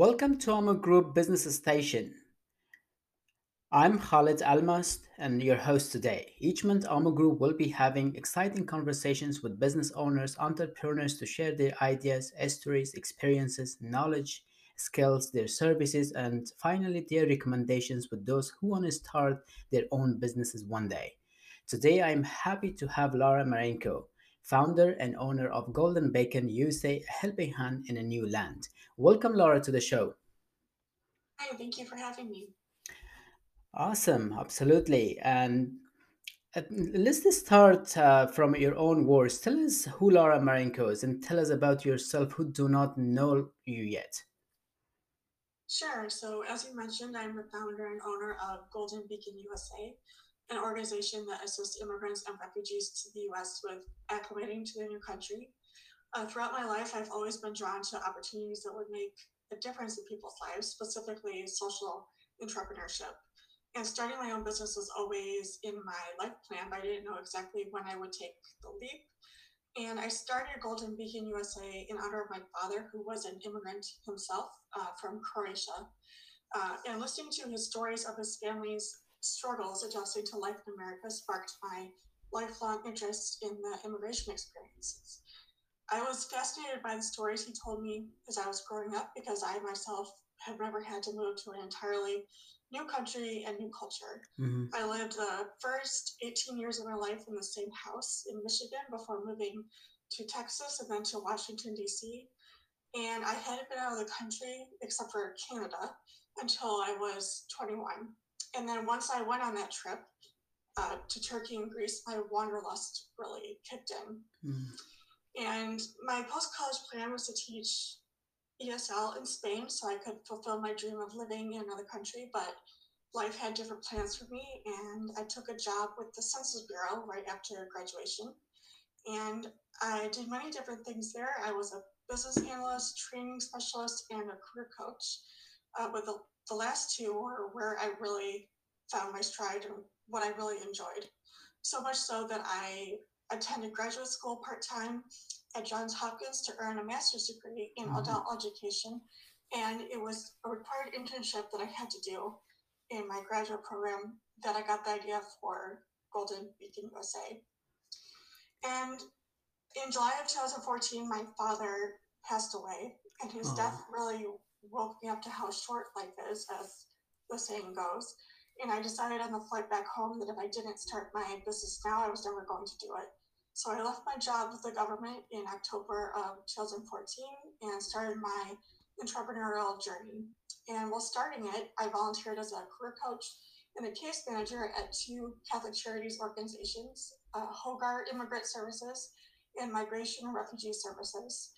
Welcome to Amo Group Business Station. I'm Khalid Almast and your host today. Each month, Amo Group will be having exciting conversations with business owners, entrepreneurs to share their ideas, stories, experiences, knowledge, skills, their services, and finally, their recommendations with those who want to start their own businesses one day. Today, I'm happy to have Laura Marenko, founder and owner of Golden Beacon USA, a helping hand in a new land. Welcome, Laura, to the show. Hi, thank you for having me. Awesome, absolutely. And uh, let's just start uh, from your own words. Tell us who Laura Marenko is and tell us about yourself who do not know you yet. Sure. So, as you mentioned, I'm the founder and owner of Golden Beacon USA, an organization that assists immigrants and refugees to the US with acclimating to their new country. Uh, throughout my life, I've always been drawn to opportunities that would make a difference in people's lives, specifically social entrepreneurship. And starting my own business was always in my life plan, but I didn't know exactly when I would take the leap. And I started Golden Beacon USA in honor of my father, who was an immigrant himself uh, from Croatia. Uh, and listening to his stories of his family's struggles adjusting to life in America sparked my lifelong interest in the immigration experiences. I was fascinated by the stories he told me as I was growing up because I myself have never had to move to an entirely new country and new culture. hmm I lived the first 18 years of my life in the same house in Michigan before moving to Texas and then to Washington, D.C. And I hadn't been out of the country except for Canada until I was 21. And then once I went on that trip uh, to Turkey and Greece, my wanderlust really kicked in. hmm And my post college plan was to teach ESL in Spain so I could fulfill my dream of living in another country, but life had different plans for me, and I took a job with the Census Bureau right after graduation. And I did many different things there. I was a business analyst, training specialist, and a career coach. Uh, but the, the last two were where I really found my stride and what I really enjoyed. So much so that I attended graduate school part time at Johns Hopkins to earn a master's degree in hmm adult education. And it was a required internship that I had to do in my graduate program that I got the idea for Golden Beacon USA. And in July of 2014, my father passed away, and his Oh, death really woke me up to how short life is, as the saying goes. And I decided on the flight back home that if I didn't start my business now, I was never going to do it. So I left my job with the government in October of 2014 and started my entrepreneurial journey. And while starting it, I volunteered as a career coach and a case manager at two Catholic Charities organizations, uh, Hogar Immigrant Services and Migration and Refugee Services.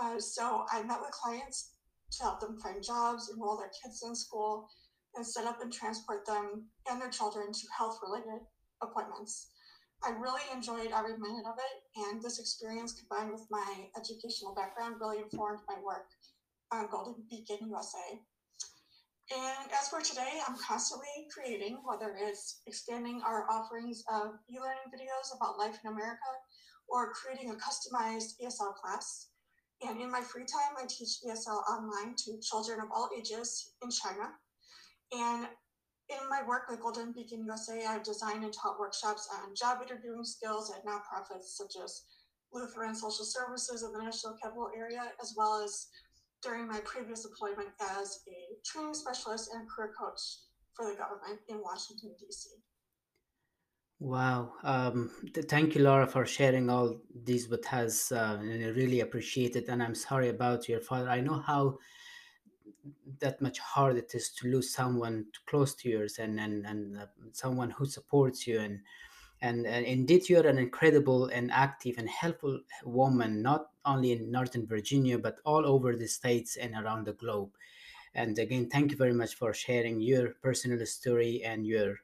Uh, so I met with clients to help them find jobs, enroll their kids in school, and set up and transport them and their children to health related appointments. I really enjoyed every minute of it, and this experience combined with my educational background really informed my work on Golden Beacon USA. And as for today, I'm constantly creating, whether it's expanding our offerings of e learning videos about life in America or creating a customized ESL class. And in my free time, I teach ESL online to children of all ages in China. And in my work with Golden Beacon USA, I've designed and taught workshops on job interviewing skills at nonprofits such as Lutheran Social Services in the National Capital Area, as well as during my previous employment as a training specialist and career coach for the government in Washington, D.C. wow. Um, th- thank you, Laura, for sharing all these with us. Uh, and I really appreciate it. And I'm sorry about your father. I know how that much hard it is to lose someone close to yours and and, and uh, someone who supports you and and, and indeed you're an incredible and active and helpful woman not only in northern virginia but all over the states and around the globe and again thank you very much for sharing your personal story and your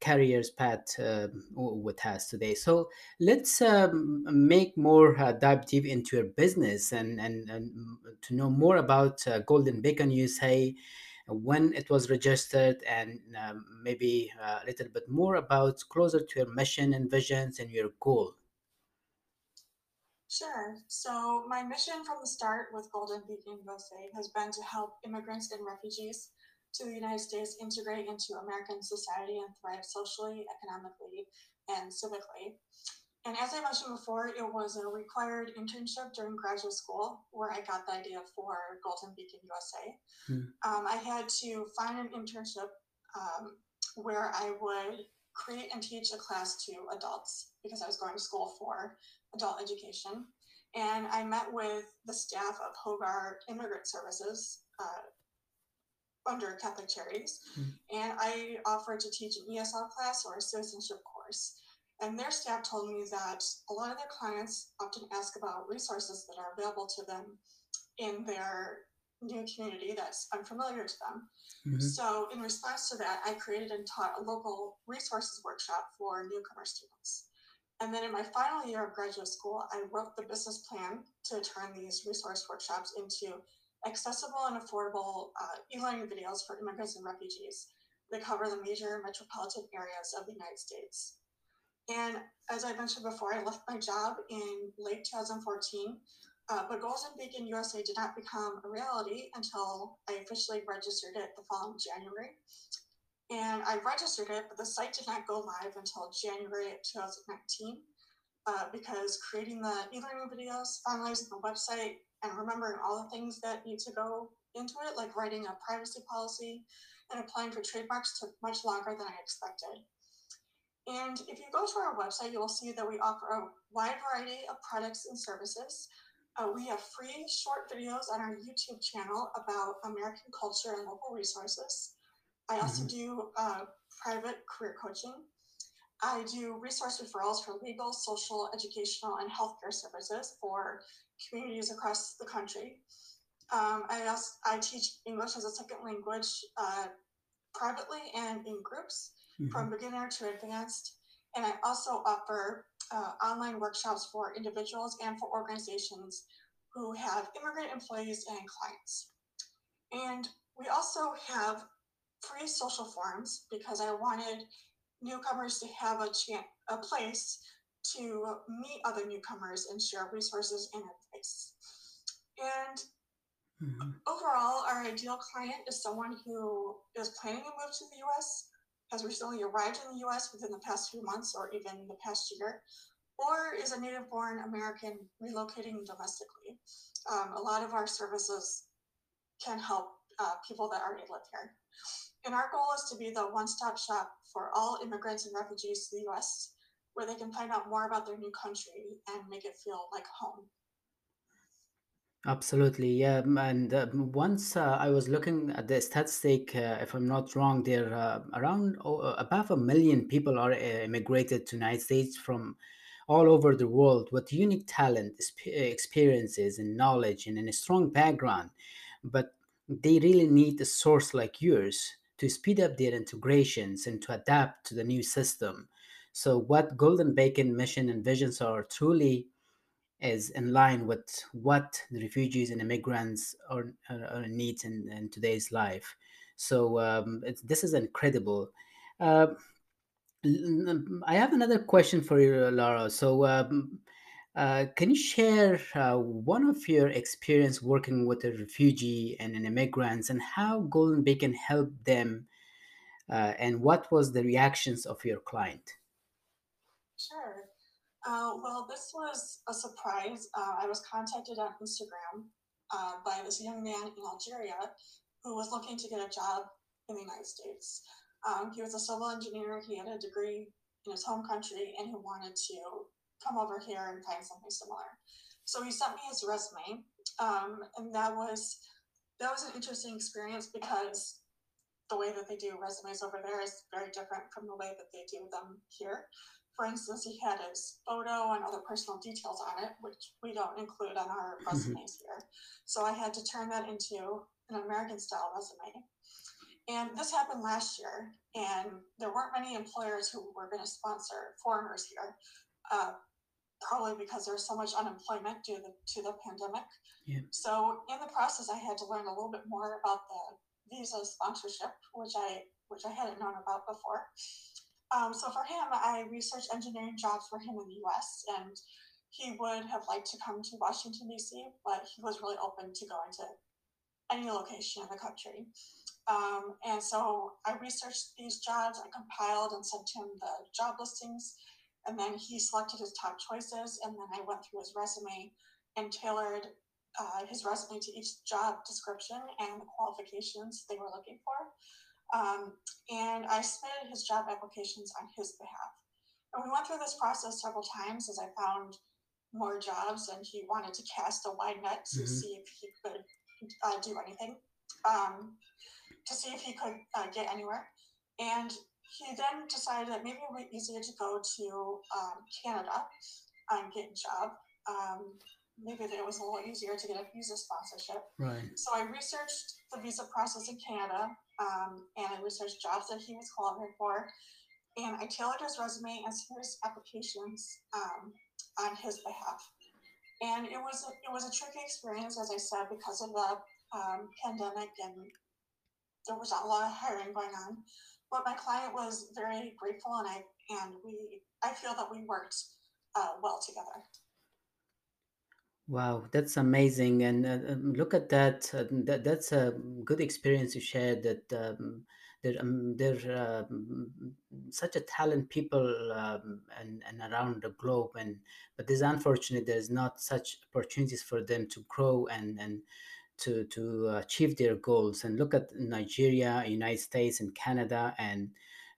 careers path uh, with us today. So let's um, make more uh, dive deep into your business and, and, and to know more about uh, Golden Beacon USA, when it was registered, and um, maybe uh, a little bit more about closer to your mission and visions and your goal. Sure. So, my mission from the start with Golden Beacon USA has been to help immigrants and refugees to the United States integrate into American society and thrive socially, economically, and civically. And as I mentioned before, it was a required internship during graduate school where I got the idea for Golden Beacon USA. Hmm. Um, I had to find an internship um, where I would create and teach a class to adults because I was going to school for adult education. And I met with the staff of Hogar Immigrant Services uh, under Catholic Charities, Hmm. and I offered to teach an ESL class or a citizenship course. And their staff told me that a lot of their clients often ask about resources that are available to them in their new community that's unfamiliar to them. Mhm. So, in response to that, I created and taught a local resources workshop for newcomer students. And then in my final year of graduate school, I wrote the business plan to turn these resource workshops into accessible and affordable uh, e learning videos for immigrants and refugees that cover the major metropolitan areas of the United States. And as I mentioned before, I left my job in late 2014, uh, but Golden Beacon USA did not become a reality until I officially registered it the following January. And I registered it, but the site did not go live until January of 2019 uh, because creating the e-learning videos, finalizing the website, and remembering all the things that need to go into it, like writing a privacy policy and applying for trademarks, took much longer than I expected. And if you go to our website, you will see that we offer a wide variety of products and services. Uh, we have free short videos on our YouTube channel about American culture and local resources. I also do uh, private career coaching. I do resource referrals for legal, social, educational, and healthcare services for communities across the country. Um, I also I teach English as a second language uh, privately and in groups Mhm. from beginner to advanced. And I also offer uh, online workshops for individuals and for organizations who have immigrant employees and clients. And we also have free social forums because I wanted newcomers to have a chance, a place to meet other newcomers and share resources and advice. And Mhm. overall, our ideal client is someone who is planning to move to the US, has recently arrived in the US within the past few months or even the past year, or is a native born American relocating domestically. Um, a lot of our services can help uh, people that already live here. And our goal is to be the one stop shop for all immigrants and refugees to the US, where they can find out more about their new country and make it feel like home. Absolutely, yeah. And uh, once uh, I was looking at the statistic, uh, if I'm not wrong, there uh, around oh, uh, above a million people are uh, immigrated to the United States from all over the world with unique talent, experiences, and knowledge, and, and a strong background. But they really need a source like yours to speed up their integrations and to adapt to the new system. So, what Golden Beacon mission and visions are truly is in line with what the refugees and immigrants are, are, are needs in, in today's life. So um, this is incredible. Uh, I have another question for you, Laura. So um, uh, can you share uh, one of your experience working with a refugee and an immigrants and how Golden Beacon helped them uh, and what was the reactions of your client? Sure. Uh, well, this was a surprise. Uh, I was contacted on Instagram uh, by this young man in Algeria who was looking to get a job in the United States. Um, he was a civil engineer, he had a degree in his home country, and he wanted to come over here and find something similar. So he sent me his resume, um, and that was that was an interesting experience because the way that they do resumes over there is very different from the way that they do them here. For instance, he had his photo and other personal details on it, which we don't include on our resumes here. So I had to turn that into an American style resume. And this happened last year, and there weren't many employers who were going to sponsor foreigners here, uh, probably because there's so much unemployment due to the, to the pandemic. Yeah. So in the process, I had to learn a little bit more about the visa sponsorship, which I which I hadn't known about before. Um, so for him, I researched engineering jobs for him in the U.S. and he would have liked to come to Washington, D.C., but he was really open to going to any location in the country. Um, and so I researched these jobs, I compiled and sent him the job listings, and then he selected his top choices. And then I went through his resume and tailored uh, his resume to each job description and the qualifications they were looking for. Um, and I submitted his job applications on his behalf. And we went through this process several times as I found more jobs and he wanted to cast a wide net to mm-hmm. see if he could uh, do anything, um, to see if he could uh, get anywhere. And he then decided that maybe it would be easier to go to um, Canada and get a job. Um, maybe it was a little easier to get a visa sponsorship. Right. So I researched the visa process in Canada um, and I researched jobs that he was qualified for. And I tailored his resume and his applications um, on his behalf. And it was a, it was a tricky experience, as I said, because of the um, pandemic and there was a lot of hiring going on. But my client was very grateful, and I and we I feel that we worked uh, well together. Wow, that's amazing! And uh, um, look at that. Uh, that that's a good experience you shared. That um, there um, there um, such a talent people um, and and around the globe, and but it's unfortunate there's not such opportunities for them to grow and and to to achieve their goals. And look at Nigeria, United States, and Canada, and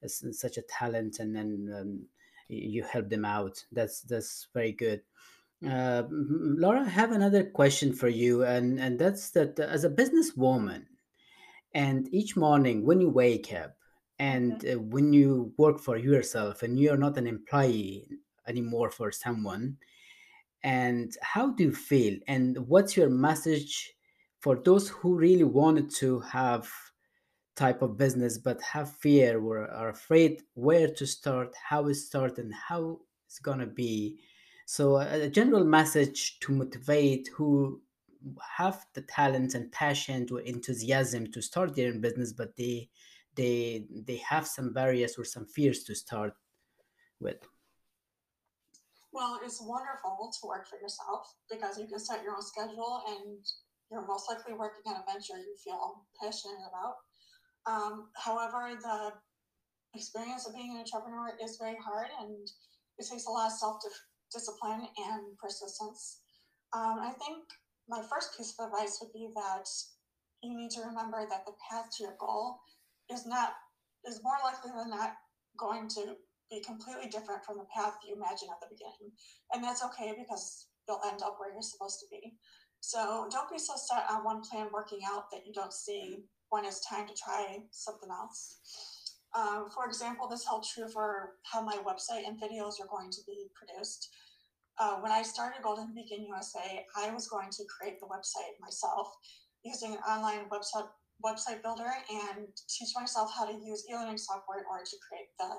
such a talent, and then um, you help them out. That's that's very good. Uh, Laura, I have another question for you, and, and that's that as a businesswoman, and each morning when you wake up and uh, when you work for yourself and you're not an employee anymore for someone, and how do you feel? And what's your message for those who really wanted to have type of business but have fear or are afraid where to start, how to start, and how it's gonna be? So a, general message to motivate who have the talent and passion or enthusiasm to start their own business, but they they they have some barriers or some fears to start with. Well, it's wonderful to work for yourself because you can set your own schedule and you're most likely working on a venture you feel passionate about. Um, however, the experience of being an entrepreneur is very hard and it takes a lot of self discipline and persistence. Um, I think my first piece of advice would be that you need to remember that the path to your goal is not is more likely than not going to be completely different from the path you imagine at the beginning. And that's okay because you'll end up where you're supposed to be. So don't be so set on one plan working out that you don't see when it's time to try something else. Um, for example, this held true for how my website and videos are going to be produced. Uh, when I started Golden Beacon USA, I was going to create the website myself using an online website website builder and teach myself how to use e-learning software in order to create the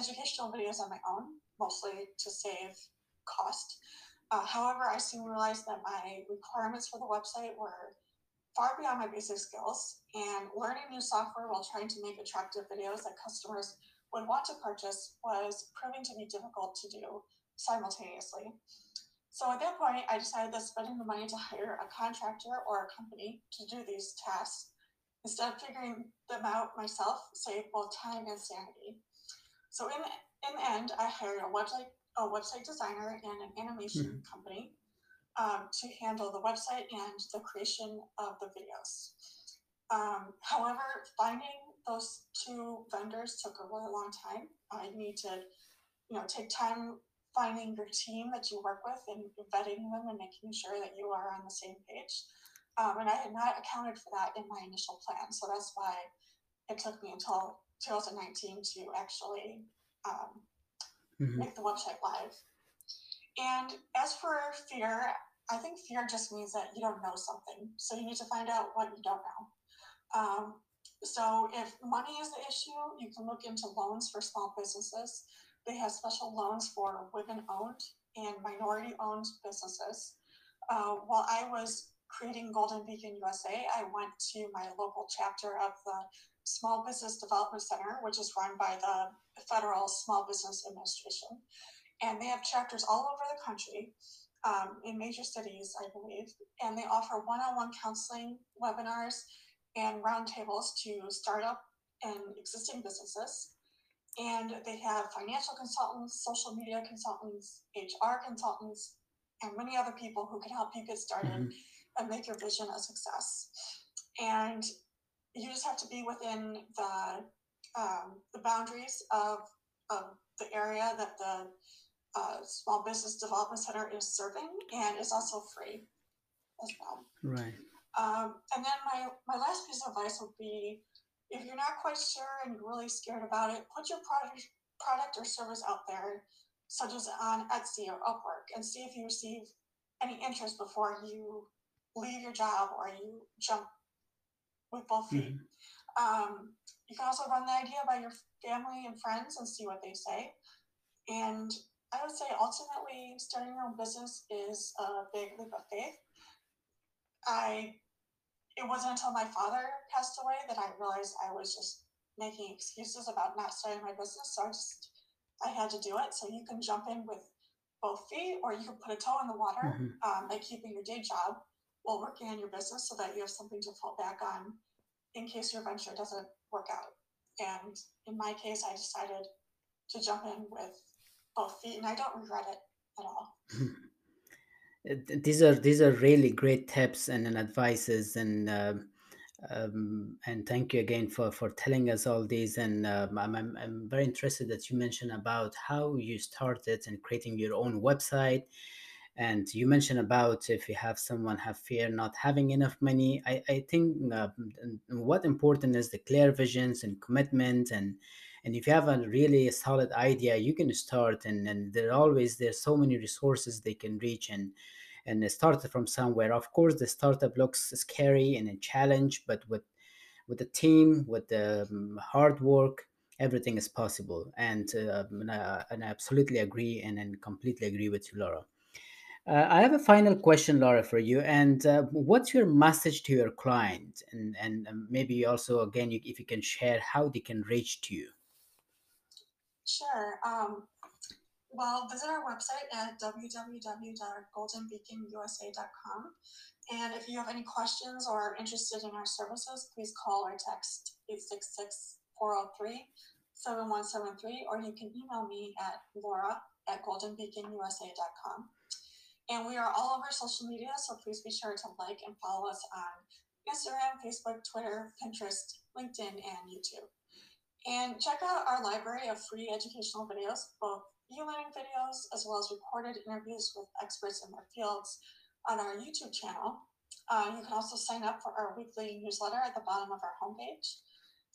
educational videos on my own, mostly to save cost. Uh, however, I soon realized that my requirements for the website were far beyond my basic skills, and learning new software while trying to make attractive videos that customers would want to purchase was proving to be difficult to do simultaneously. So at that point, I decided that spending the money to hire a contractor or a company to do these tasks instead of figuring them out myself saved both time and sanity. So in in the end, I hired a website a website designer and an animation mm-hmm. company um, to handle the website and the creation of the videos. Um, however, finding those two vendors took a really long time. I need to, you know, take time finding your team that you work with and vetting them and making sure that you are on the same page. Um, and I had not accounted for that in my initial plan, so that's why it took me until 2019 to actually um, mm-hmm. make the website live. And as for fear, I think fear just means that you don't know something. So you need to find out what you don't know. Um, so if money is the issue, you can look into loans for small businesses. They have special loans for women owned and minority owned businesses. Uh, while I was creating Golden Beacon USA, I went to my local chapter of the Small Business Development Center, which is run by the Federal Small Business Administration and they have chapters all over the country um, in major cities, I believe, and they offer one on one counseling, webinars, and roundtables to startup and existing businesses. And they have financial consultants, social media consultants, HR consultants, and many other people who can help you get started Mhm. and make your vision a success. And you just have to be within the um, the boundaries of, of the area that the uh, Small Business Development Center is serving, and it's also free as well. Right. Um, and then my, my last piece of advice would be if you're not quite sure and you're really scared about it, put your product, product or service out there, such as on Etsy or Upwork, and see if you receive any interest before you leave your job or you jump with both feet. Mhm. Um, you can also run the idea by your family and friends and see what they say. And I would say ultimately, starting your own business is a big leap of faith. I it wasn't until my father passed away that I realized I was just making excuses about not starting my business. So I just I had to do it. So you can jump in with both feet, or you can put a toe in the water Mhm. um, by keeping your day job while working on your business, so that you have something to fall back on in case your venture doesn't work out. And in my case, I decided to jump in with both feet, and I don't regret it at all. Uh, These are these are really great tips and, and advices and um um, and thank you again for for telling us all these and um, I'm, I'm I'm very interested that you mentioned about how you started and creating your own website and you mentioned about if you have someone have fear not having enough money i, I think uh, what important is the clear visions and commitment and and if you have a really solid idea you can start and and there always there's so many resources they can reach and and start from somewhere. Of course the startup looks scary and a challenge but with with the team with the um, hard work everything is possible. And uh, and, I, and I absolutely agree and, and completely agree with you laura uh, I have a final question, Laura, for you. And uh, what's your message to your client? And and um, maybe also again, you, if you can share how they can reach to you. Sure. Um, well, visit our website at www.goldenbeaconusa.com. And if you have any questions or are interested in our services, please call or text 866 403 7173, or you can email me at laura at goldenbeaconusa.com. And we are all over social media, so please be sure to like and follow us on Instagram, Facebook, Twitter, Pinterest, LinkedIn, and YouTube. And check out our library of free educational videos, both e-learning videos as well as recorded interviews with experts in their fields on our YouTube channel. Uh, you can also sign up for our weekly newsletter at the bottom of our homepage.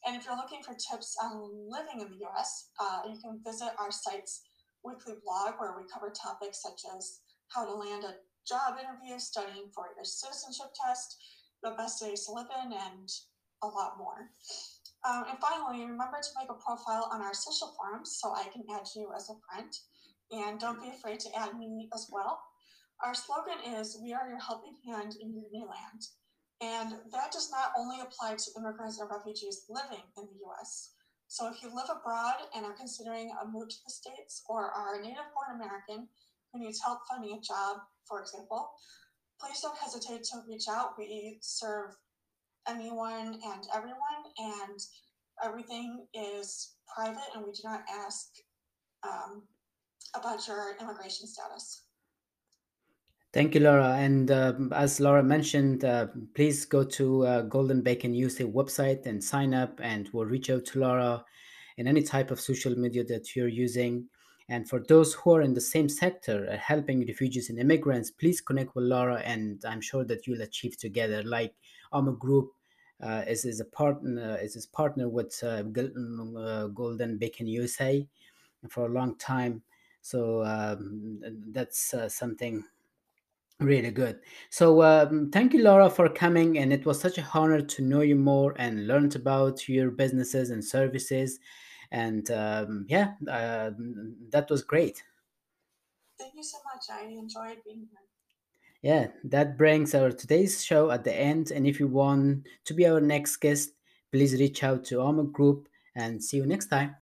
And if you're looking for tips on living in the US, uh, you can visit our site's weekly blog where we cover topics such as how to land a job interview, studying for your citizenship test, the best days to live in, and a lot more. Um, and finally, remember to make a profile on our social forums so I can add you as a friend. And don't be afraid to add me as well. Our slogan is We are your helping hand in your new land. And that does not only apply to immigrants and refugees living in the US. So if you live abroad and are considering a move to the States or are a native born American who needs help finding a job, for example, please don't hesitate to reach out. We serve anyone and everyone, and everything is private, and we do not ask um, about your immigration status. Thank you, Laura. And um, as Laura mentioned, uh, please go to uh, Golden Beacon USA website and sign up, and we'll reach out to Laura in any type of social media that you're using. And for those who are in the same sector, uh, helping refugees and immigrants, please connect with Laura, and I'm sure that you'll achieve together. Like AMA Group uh, is, is a partner is his partner with uh, mm, uh, Golden Beacon USA for a long time. So um, that's uh, something Really good. So, um, thank you, Laura, for coming. And it was such a honor to know you more and learned about your businesses and services. And um, yeah, uh, that was great. Thank you so much. I enjoyed being here. Yeah, that brings our today's show at the end. And if you want to be our next guest, please reach out to Alma Group and see you next time.